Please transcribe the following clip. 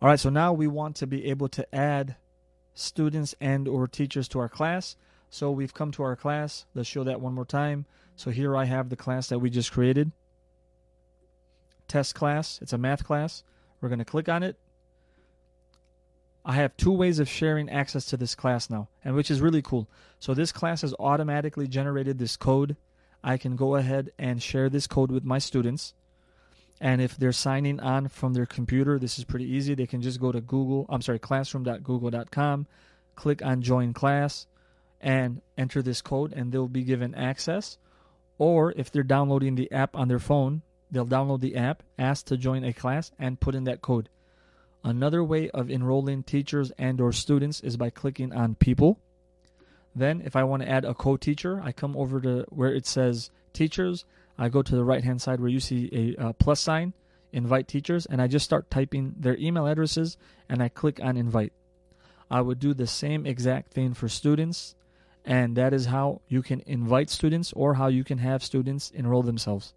All right, so now we want to be able to add students and or teachers to our class. So we've come to our class. Let's show that one more time. So here I have the class that we just created. Test class. It's a math class. We're going to click on it. I have two ways of sharing access to this class now, and which is really cool. So this class has automatically generated this code. I can go ahead and share this code with my students. And if they're signing on from their computer, this is pretty easy. They can just go to Google, I'm sorry, classroom.google.com, click on join class, and enter this code, and they'll be given access. Or if they're downloading the app on their phone, they'll download the app, ask to join a class, and put in that code. Another way of enrolling teachers and or students is by clicking on people. Then if I want to add a co-teacher, I come over to where it says teachers I go to the right hand side where you see a uh, plus sign, invite teachers, and I just start typing their email addresses and I click on invite. I would do the same exact thing for students, and that is how you can invite students or how you can have students enroll themselves.